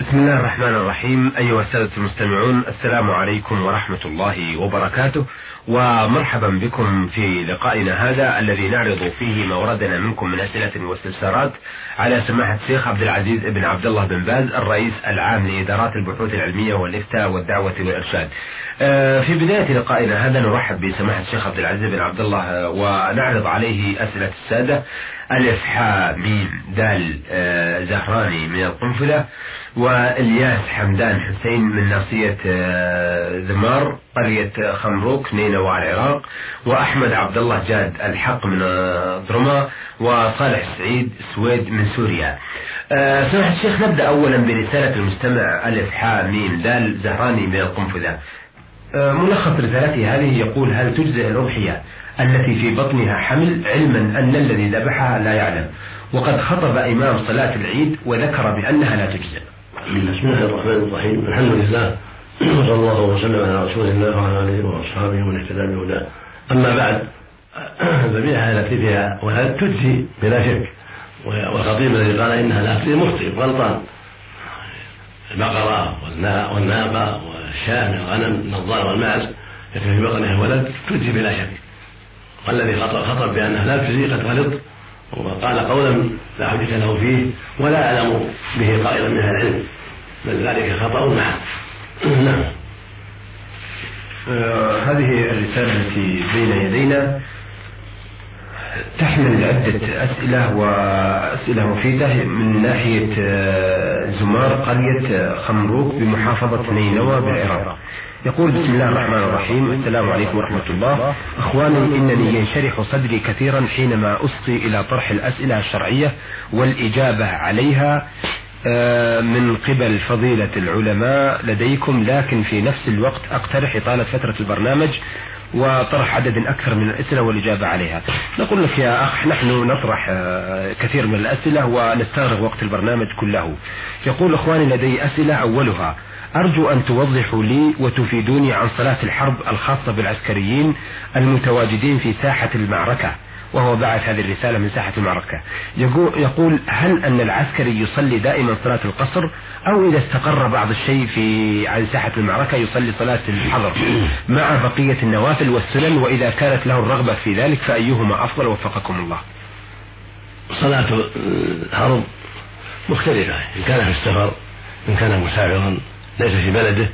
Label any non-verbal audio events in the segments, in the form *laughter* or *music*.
بسم الله الرحمن الرحيم. أيها السادة المستمعون السلام عليكم ورحمة الله وبركاته. ومرحبا بكم في لقائنا هذا الذي نعرض فيه ما وردنا منكم من أسئلة واستفسارات على سماحة الشيخ عبد العزيز بن عبد الله بن باز الرئيس العام لإدارات البحوث العلمية والإفتاء والدعوة والإرشاد. آه، في بداية لقائنا هذا نرحب بسماحة الشيخ عبد العزيز بن عبد الله ونعرض عليه أسئلة السادة. ألف حاء ميم دال آه، زهراني من القنفذة والياس حمدان حسين من ناصية آه، ذمار قرية خمروك نينوى العراق وأحمد عبد الله جاد الحق من ضرما وصالح سعيد سويد من سوريا. آه، سماحة الشيخ نبدأ أولا برسالة المستمع ألف حاء ميم دال زهراني من القنفذة. آه، ملخص رسالته هذه يقول هل تجزئ الأضحية التي في بطنها حمل علما أن الذي ذبحها لا يعلم وقد خطب إمام صلاة العيد وذكر بأنها لا تجزئ؟ بسم الله الرحمن الرحيم. الحمد لله وصلى الله وسلم على رسول الله وعلى آله وأصحابه ومن اهتدى بهداه. أما بعد الذبيحه التي فيها ولد تجزي بلا شك. والخطيب الذي قال انها لا تجزي مخطئ غلطان البقرة والناقه والشاة من الغنم من الضال والمعز يكفي في بطنها ولد تجزي بلا شك. والذي خطب بانها لا تجزي قد غلط. وقال قولا لا حجة له فيه ولا أعلم به قائلا من أهل العلم. بل ذلك خطأ نعم *clears throat* نعم. آه هذه الرسالة التي بين يدينا تحمل عدة أسئلة وأسئلة مفيدة من ناحية آه، زمار قرية خمروك بمحافظة نينوى بالعراق. يقول بسم الله الرحمن الرحيم. السلام عليكم ورحمة الله. أخواني إنني ينشرح صدري كثيرا حينما أسقي إلى طرح الأسئلة الشرعية والإجابة عليها. آه، من قبل فضيلة العلماء لديكم لكن في نفس الوقت أقترح إطالة فترة البرنامج وطرح عدد أكثر من الأسئلة والإجابة عليها. نقول لك يا أخ نحن نطرح آه، كثير من الأسئلة ونستغرق وقت البرنامج كله. يقول أخواني لدي أسئلة أولها. أرجو أن توضحوا لي وتفيدوني عن صلاة الحرب الخاصة بالعسكريين المتواجدين في ساحة المعركة. وهو بعث هذه الرسالة من ساحة المعركة. يقول هل أن العسكري يصلي دائما صلاة القصر؟ أو إذا استقر بعض الشيء في عن ساحة المعركة يصلي صلاة الحضر *clears throat* مع بقية النوافل والسنن وإذا كانت له الرغبة في ذلك فأيهما أفضل؟ وفقكم الله. صلاة الحرب مختلفة. إن كان في السفر إن كان مسافرا ليس في بلده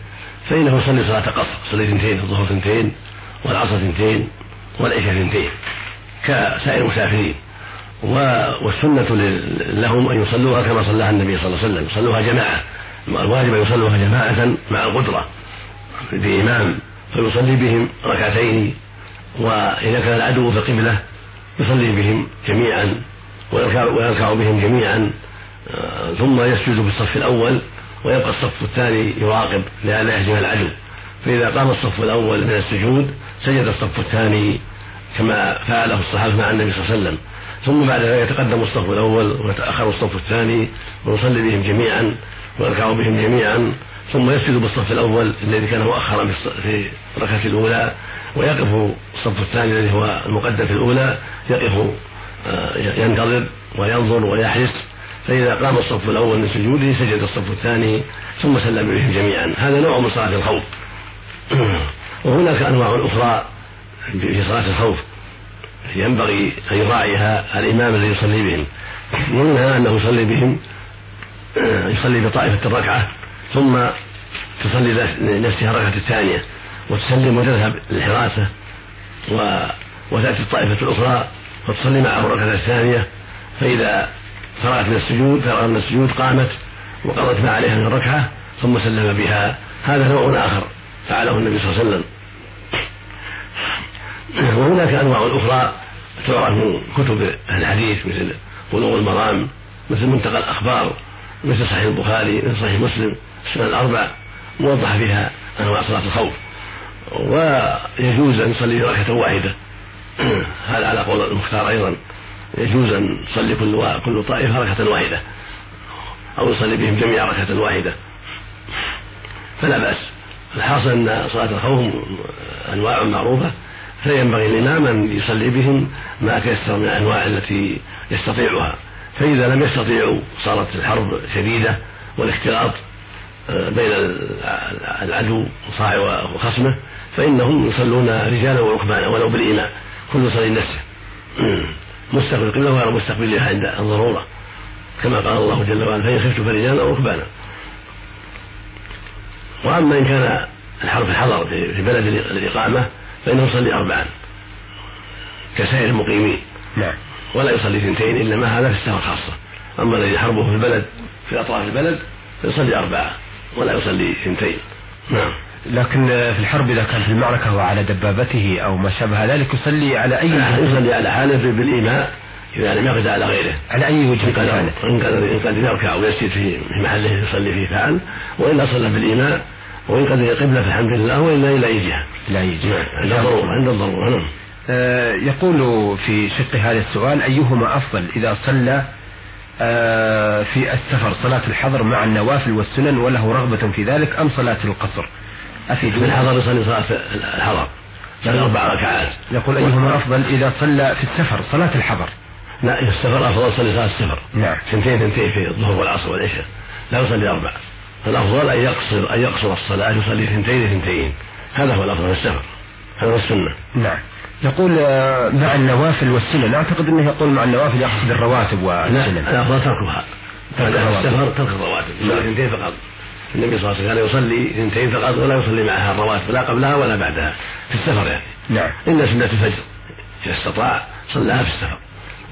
فإنه يصلي صلاة قصر يصلي ثنتين الظهر ثنتين والعصر ثنتين والعشاء ثنتين. كسائر المسافرين. والسنة لهم أن يصلوها كما صلاها النبي صلى الله عليه وسلم. يصلوها جماعة. الواجب أن يصلوها جماعة مع القدرة بإمام فيصلي بهم ركعتين وإذا كان العدو في القبلة يصلي بهم جميعا ويركع بهم جميعا آه، ثم يسجد في الصف الأول ويبقى الصف الثاني يراقب لئلا يهزم العدو. فإذا قام الصف الأول من السجود سجد الصف الثاني كما فعله الصحابة مع النبي صلى الله عليه وسلم. ثم بعد ذلك يتقدم الصف الأول ويتأخر الصف الثاني ويصلي بهم جميعا ويركع بهم جميعا ثم يسجد بالصف الأول الذي كان مؤخرا في الركعة الأولى ويقف الصف الثاني الذي هو المقدم في الأولى يقف آه، ينتظر وينظر ويحرص فإذا قام الصف الأول من سجوده سجد الصف الثاني ثم سلم بهم جميعا. هذا نوع من صلاة الخوف. *clears throat* وهناك أنواع أخرى في صلاة الخوف. ينبغي أن يراعيها الإمام الذي يصلي بهم. ومنها أنه يصلي بهم يصلي بطائفة الركعة ثم تصلي لنفسها الركعة الثانية وتسلم وتذهب للحراسة وتأتي الطائفة الأخرى وتصلي معه الركعة الثانية. فإذا فرغت من السجود فرغت من السجود قامت وقضت ما عليها من ركعة ثم سلم بها. هذا نوع آخر فعله النبي صلى الله عليه وسلم. وهناك أنواع أخرى تعرف من كتب الحديث مثل بلوغ المرام مثل منتقى الأخبار مثل صحيح البخاري مثل صحيح مسلم السنن الأربع موضح فيها أنواع صلاة الخوف. ويجوز أن يصلي ركعة واحدة. *clears throat* هذا على قول المختار أيضا. يجوز أن تصلي كل كل طائفة ركعة واحدة. أو يصلي بهم جميعا ركعة واحدة. فلا بأس. الحاصل أن صلاة الخوف أنواع معروفة. فينبغي الإمام أن يصلي بهم ما تيسر من الأنواع التي يستطيعها. فإذا لم يستطيعوا صارت الحرب شديدة والاختلاط آه، بين العدو وخصمه فإنهم يصلون رجالا وركبانا ولو بالإيماء كل يصلي لنفسه. *clears throat* مستقبل القبلة وغير مستقبلها عند الضرورة. كما قال الله جل وعلا فإن خفتم فرجالا أو ركبانا. وأما إن كان الحرب الحضر في بلد الإقامة فإنه يصلي أربعا كسائر المقيمين. نعم. ولا يصلي اثنتين إلا ما هذا في السفر خاصة أما الذي حربه في البلد في أطراف البلد فيصلي أربعة ولا يصلي اثنتين. نعم. لكن في الحرب إذا كان في المعركة وعلى دبابته أو ما شابه ذلك يصلي على أي وجه؟ يصلي على حاله بالإيماء إذا لم يقدر على غيره. على أي وجه؟ كانت إن كان يركع ويسجد في محله يصلي فيه فعل وإلا صلى بالإيماء وإن قدر قبلة فالحمد لله وإلا إلى أي جهة. إلى أي جهة. نعم عند الضرورة عند الضرورة نعم. آه، يقول في شق هذا السؤال أيهما أفضل إذا صلى آه، في السفر صلاة الحضر مع النوافل والسنن وله رغبة في ذلك أم صلاة القصر؟ أفيدوا الحضر يصلي صلاة الحضر يعني أربع ركعات. يقول أيهما أفضل إذا صلى في السفر صلاة الحضر؟ لا في السفر أفضل يصلي صلاة السفر. نعم. سنتين سنتين في الظهر والعصر والعشاء. لا يصلي أربع. فالأفضل أن يقصر أن يقصر الصلاة يصلي ثنتين ثنتين هذا هو الأفضل في السفر هذا هو السنة. نعم. يقول آه، مع النوافل والسنن أعتقد إنه يقول مع النوافل يقصد الرواتب والسنن لا الأفضل تركها ترك السفر ترك الرواتب. يصلي اثنتين فقط. النبي صلى الله عليه وسلم كان يصلي اثنتين فقط ولا يصلي معها الرواتب لا قبلها ولا بعدها. في السفر يعني. نعم. الا سنة الفجر إذا استطاع صلاها في السفر.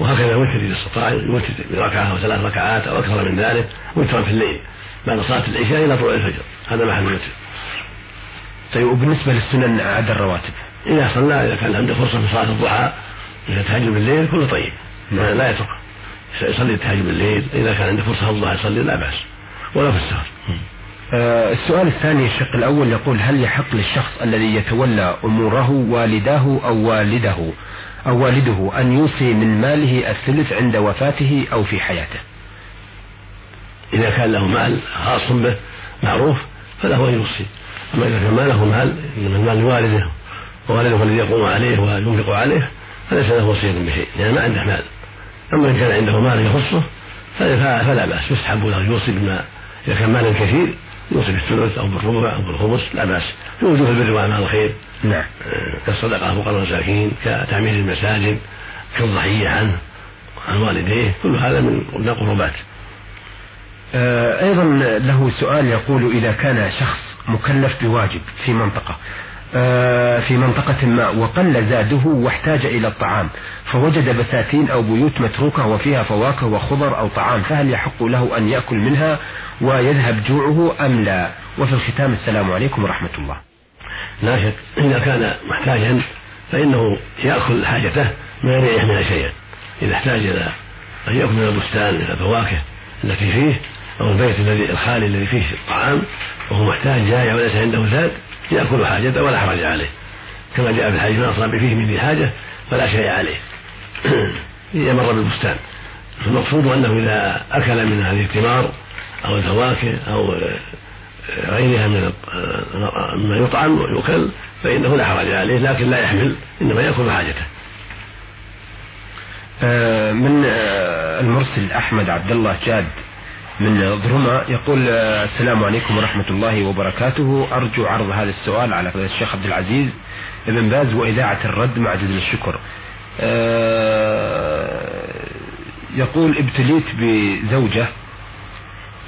وهكذا وتر إذا استطاع يوتر بركعه أو ثلاث ركعات أو أكثر من ذلك وترا في الليل بعد صلاة العشاء إلى طلوع الفجر. هذا محل الوتر. طيب وبالنسبة للسنن عدا الرواتب؟ إذا صلى إذا كان عنده فرصة في صلاة الضحى إذا تهجد بالليل كله طيب. نعم. لا يترك. يصلي التهجد بالليل إذا كان عنده فرصة الضحى يصلي لا بأس. ولا في السفر آه السؤال الثاني الشق الأول يقول هل يحق للشخص الذي يتولى أموره والداه أو والده؟ أو والده أن يوصي من ماله الثلث عند وفاته أو في حياته. إذا كان له مال خاص به معروف فله أن يوصي. أما إذا كان ما له مال إنما المال لوالده ووالده الذي يقوم عليه وينفق عليه فليس له وصية بشيء لأن ما عنده مال. أما إن كان عنده مال يخصه فلا بأس يسحب له يوصي بما إذا كان مالا كثير يوصي بالثلث أو بالربع أو بالخمس لا بأس. في وجوه البر وأعمال الخير. نعم. آه، كالصدقة فقراء المساكين كتعمير المساجد كالضحية عنه عن والديه كل هذا من القربات. آه، أيضا له سؤال يقول إذا كان شخص مكلف بواجب في منطقة آه، في منطقة ما وقل زاده واحتاج إلى الطعام فوجد بساتين أو بيوت متروكة وفيها فواكه وخضر أو طعام فهل يحق له أن يأكل منها ويذهب جوعه أم لا؟ وفي الختام السلام عليكم ورحمة الله. لا شك إذا كان محتاجا فإنه يأكل حاجته ما يريح منها شيئا إذا احتاج إلى أن يأكل من البستان من الفواكه التي فيه أو البيت الذي الخالي الذي فيه الطعام وهو محتاج جائع وليس عنده زاد يأكل حاجته ولا حرج عليه. كما جاء في الحديث من أصاب فيه من ذي حاجة فلا شيء عليه. *clears throat* إذا مر بالبستان. المقصود أنه إذا أكل من هذه الثمار أو الفواكه أو غيرها من ما يطعم ويؤكل فإنه لا حرج عليه لكن لا يحمل إنما يأكل حاجته. آه، من آه، المرسل أحمد عبد الله جاد من ظرمة يقول آه، السلام عليكم ورحمة الله وبركاته. أرجو عرض هذا السؤال على الشيخ عبد العزيز ابن باز وإذاعة الرد مع جزيل الشكر. آه، يقول ابتليت بزوجة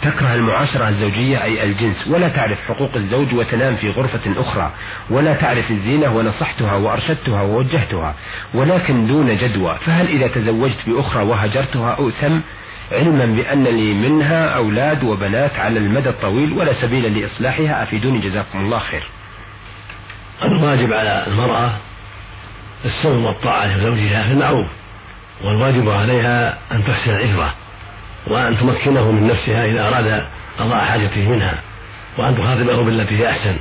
تكره المعاشرة الزوجية أي الجنس ولا تعرف حقوق الزوج وتنام في غرفة أخرى ولا تعرف الزينة ونصحتها وأرشدتها ووجهتها ولكن دون جدوى. فهل إذا تزوجت بأخرى وهجرتها أؤثم علما بأن لي منها أولاد وبنات على المدى الطويل ولا سبيل لإصلاحها؟ أفيدوني جزاكم الله خير. الواجب على المرأة السلم والطاعة لزوجها في المعروف والواجب عليها أن تحسن العشرة وأن تمكنه من نفسها إذا أراد قضاء حاجته منها وأن تخاطبه بالتي هي أحسن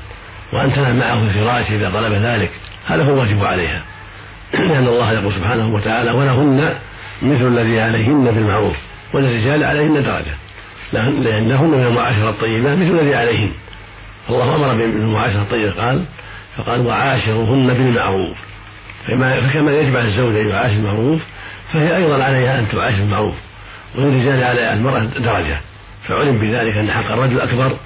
وأن تنام معه في الفراش إذا طلب ذلك. هذا هو الواجب عليها. *clears throat* لأن الله يقول سبحانه وتعالى ولهن مثل الذي عليهن بالمعروف وللرجال عليهن درجة. لأنهن من المعاشرة الطيبة مثل الذي عليهن. الله أمر بالمعاشرة الطيبة قال فقال وعاشرهن بالمعروف. فكما يجب على الزوج أن يعاشر المعروف فهي أيضا عليها أن تعاشر المعروف. وللرجال على المرأة درجة. فعلم بذلك أن حق الرجل أكبر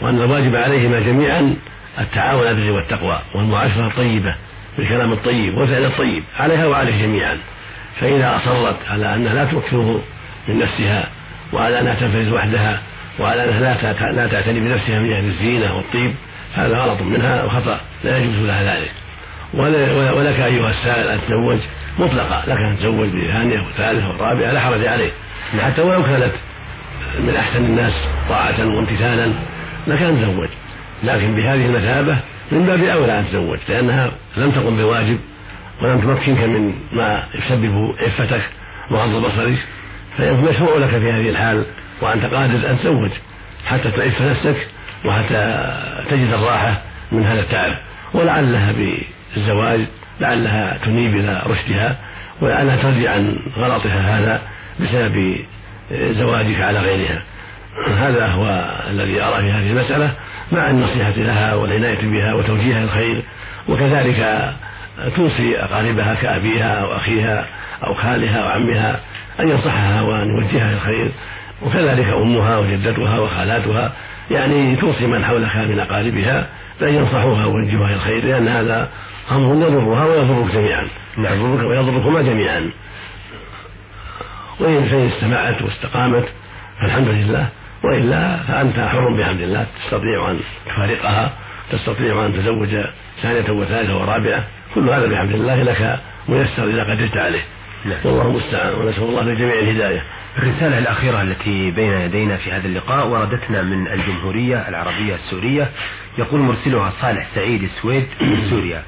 وأن الواجب عليهما جميعا التعاون على البر والتقوى والمعاشرة الطيبة بالكلام الطيب والفعل الطيب عليها وعليه جميعا. فإذا أصرت على أنها لا تمكنه من نفسها وعلى أنها تنفرد وحدها وعلى أنها لا تعتني بنفسها من أهل الزينة والطيب هذا غلط منها وخطأ. لا يجوز لها ذلك. ولك أيها السائل أن تتزوج مطلقة. لك أن تتزوج بثانية وثالثة والرابعة لا حرج عليه حتى ولو كانت من أحسن الناس طاعة وامتثالا لكان تزوج. لكن بهذه المثابة من باب أولى أن تزوج لأنها لم تقم بواجب ولم تمكنك من ما يسبب عفتك وغض بصرك فيشرع لك في هذه الحال وأنت قادر أن تزوج حتى تعف نفسك وحتى تجد الراحة من هذا التعب. ولعلها بالزواج لعلها تنيب إلى رشدها ولعلها ترجع عن غلطها هذا بسبب زواجك على غيرها. هذا هو الذي أرى في هذه المسألة مع النصيحة لها والعناية بها وتوجيهها الخير. وكذلك توصي أقاربها كأبيها أو أخيها أو خالها أو عمها أن ينصحها وأن يوجهها الخير. وكذلك أمها وجدتها وخالاتها يعني توصي من حولها من أقاربها بأن ينصحوها ويوجهوها الخير لأن هذا أمر يضرها ويضرك جميعا. يضرك ويضركما جميعا. وإن فإن استمعت واستقامت فالحمد لله وإلا فأنت حر بحمد الله تستطيع أن تفارقها تستطيع أن تزوج ثانية وثالثة ورابعة كل هذا بحمد الله لك ميسر إذا قدرت عليه نعم. والله المستعان ونسأل الله للجميع الهداية. الرسالة الأخيرة التي بين يدينا في هذا اللقاء وردتنا من الجمهورية العربية السورية يقول مرسلها صالح سعيد السويد من سوريا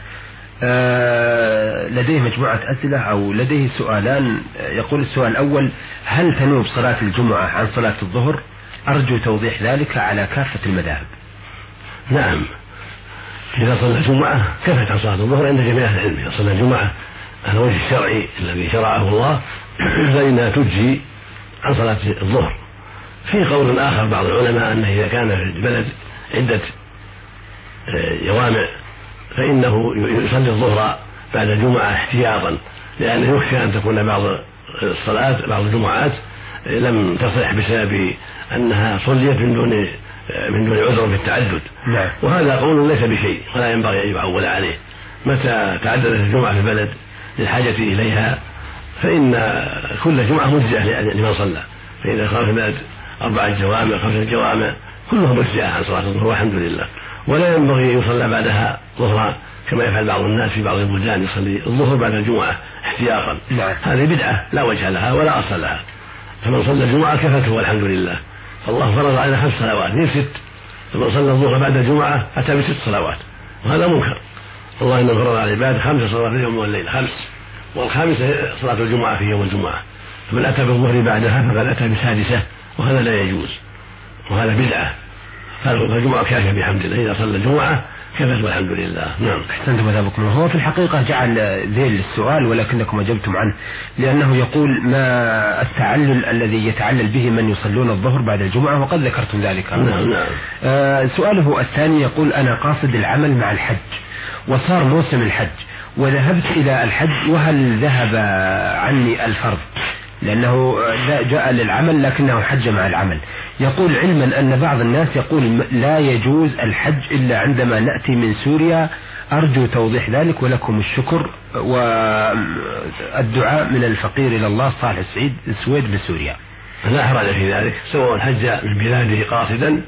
لديه مجموعة أسئلة أو لديه سؤالان. يقول السؤال الأول هل تنوب صلاة الجمعة عن صلاة الظهر؟ أرجو توضيح ذلك على كافة المذاهب. نعم. إذا صلى الجمعة كفت عن صلاة الظهر؟ عند جميع أهل العلم. إذا صلى الجمعة على الوجه الشرعي الذي شرعه الله *clears throat* فإنها تجزي عن صلاة الظهر. في قول آخر بعض العلماء أنه إذا كان في البلد عدة آه، جوامع فإنه يصلي الظهر بعد الجمعة احتياطا لأنه يخشى أن تكون بعض الصلاة بعض الجمعات لم تصح بسبب أنها صليت من دون من دون عذر في التعدد. نعم. وهذا قول ليس بشيء ولا ينبغي أن يعول عليه. متى تعددت الجمعة في البلد للحاجة إليها فإن كل جمعة مجزئة لمن صلى. فإذا صار في البلد أربعة جوامع خمسة جوامع كلها مجزئة عن صلاة الظهر والحمد لله. ولا ينبغي أن يصلى بعدها ظهرا كما يفعل بعض الناس في بعض البلدان يصلي الظهر بعد الجمعة احتياطا. نعم. هذه بدعة لا وجه لها ولا أصل لها. فمن صلى الجمعة كفته والحمد لله. الله فرض علينا خمس صلوات من ست. فمن صلى الظهر بعد الجمعة أتى بست صلوات وهذا منكر. الله إنه فرض على العباد خمس صلوات في اليوم والليل خمس. والخامسة صلاة الجمعة في يوم الجمعة. فمن أتى بالظهر بعدها فقد أتى بسادسة وهذا لا يجوز. وهذا بدعة. فالجمعة كافية بحمد الله؟ إذا صلى الجمعة كفت والحمد لله؟ نعم. أحسنتم مثابكم هو في الحقيقة جعل ذيل السؤال ولكنكم أجبتم عنه لأنه يقول ما التعلل الذي يتعلل به من يصلون الظهر بعد الجمعة وقد ذكرتم ذلك. نعم نعم. آه سؤاله الثاني يقول أنا قاصد العمل مع الحج وصار موسم الحج وذهبت إلى الحج وهل ذهب عني الفرض؟ لأنه جاء للعمل لكنه حج مع العمل. يقول علما أن بعض الناس يقول لا يجوز الحج إلا عندما نأتي من سوريا. أرجو توضيح ذلك ولكم الشكر. والدعاء من الفقير إلى الله صالح السعيد السويد بسوريا. لا حرج في ذلك سواء حج من بلاده قاصدا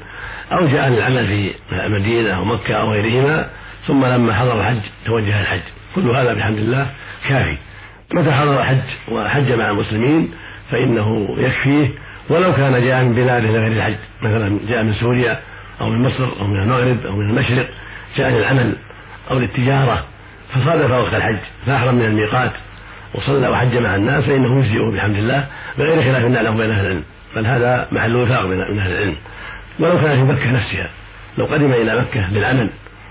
أو جاء للعمل في المدينة أو مكة أو غيرهما ثم لما حضر الحج توجه الحج. كل هذا بحمد الله كافي. متى حضر الحج وحج مع المسلمين فإنه يكفيه ولو كان جاء من بلاد غير الحج. مثلا جاء من سوريا أو من مصر أو من المغرب أو من المشرق جاء للعمل أو للتجارة فصادف وقت الحج فأحرم من الميقات وصلى وحج مع الناس فإنه يجزئه بحمد الله بغير خلاف نعلم بين أهل العلم. بل هذا محل وفاق من أهل العلم. ولو كان في مكة نفسها لو قدم إلى مكة بالعمل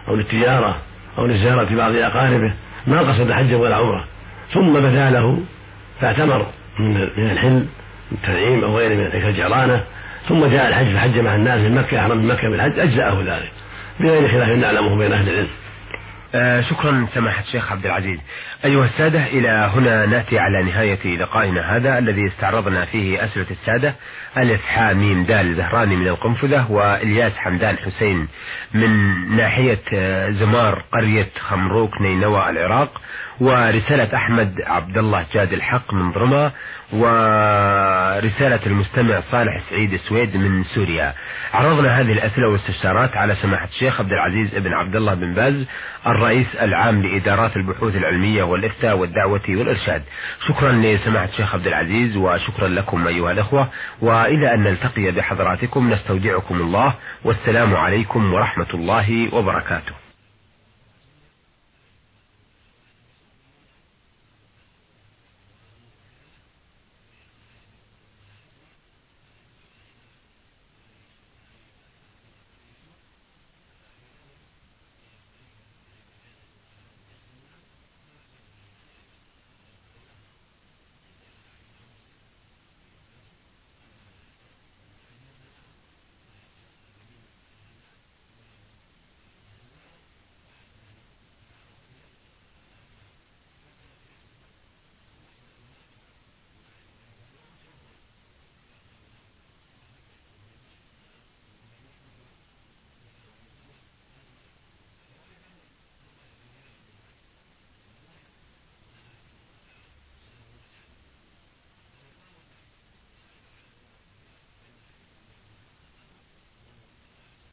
أو للتجارة أو لزيارة بعض أقاربه ما قصد حجا ولا عمرة. ثم بدا له فاعتمر من الحل التنعيم أو غيره من الجعرانة. ثم جاء الحج فحج مع الناس من مكة أحرم من مكة بالحج أجزأه ذلك. بغير خلاف نعلمه بين أهل العلم. آه شكرا سماحة الشيخ عبد العزيز. أيها السادة إلى هنا نأتي على نهاية لقائنا هذا الذي استعرضنا فيه أسئلة السادة. ألف حا ميم دال زهراني من القنفذة وإلياس حمدان حسين من ناحية آه، زمار قرية خمروك نينوى العراق. ورسالة أحمد عبد الله جاد الحق من ضرما ورسالة المستمع صالح سعيد السويد من سوريا. عرضنا هذه الأسئلة والاستفسارات على سماحة الشيخ عبد العزيز بن عبد الله بن باز الرئيس العام لإدارات البحوث العلمية والإفتاء والدعوة والإرشاد. شكرا لسماحة الشيخ عبد العزيز وشكرا لكم أيها الأخوة. وإلى أن نلتقي بحضراتكم نستودعكم الله والسلام عليكم ورحمة الله وبركاته.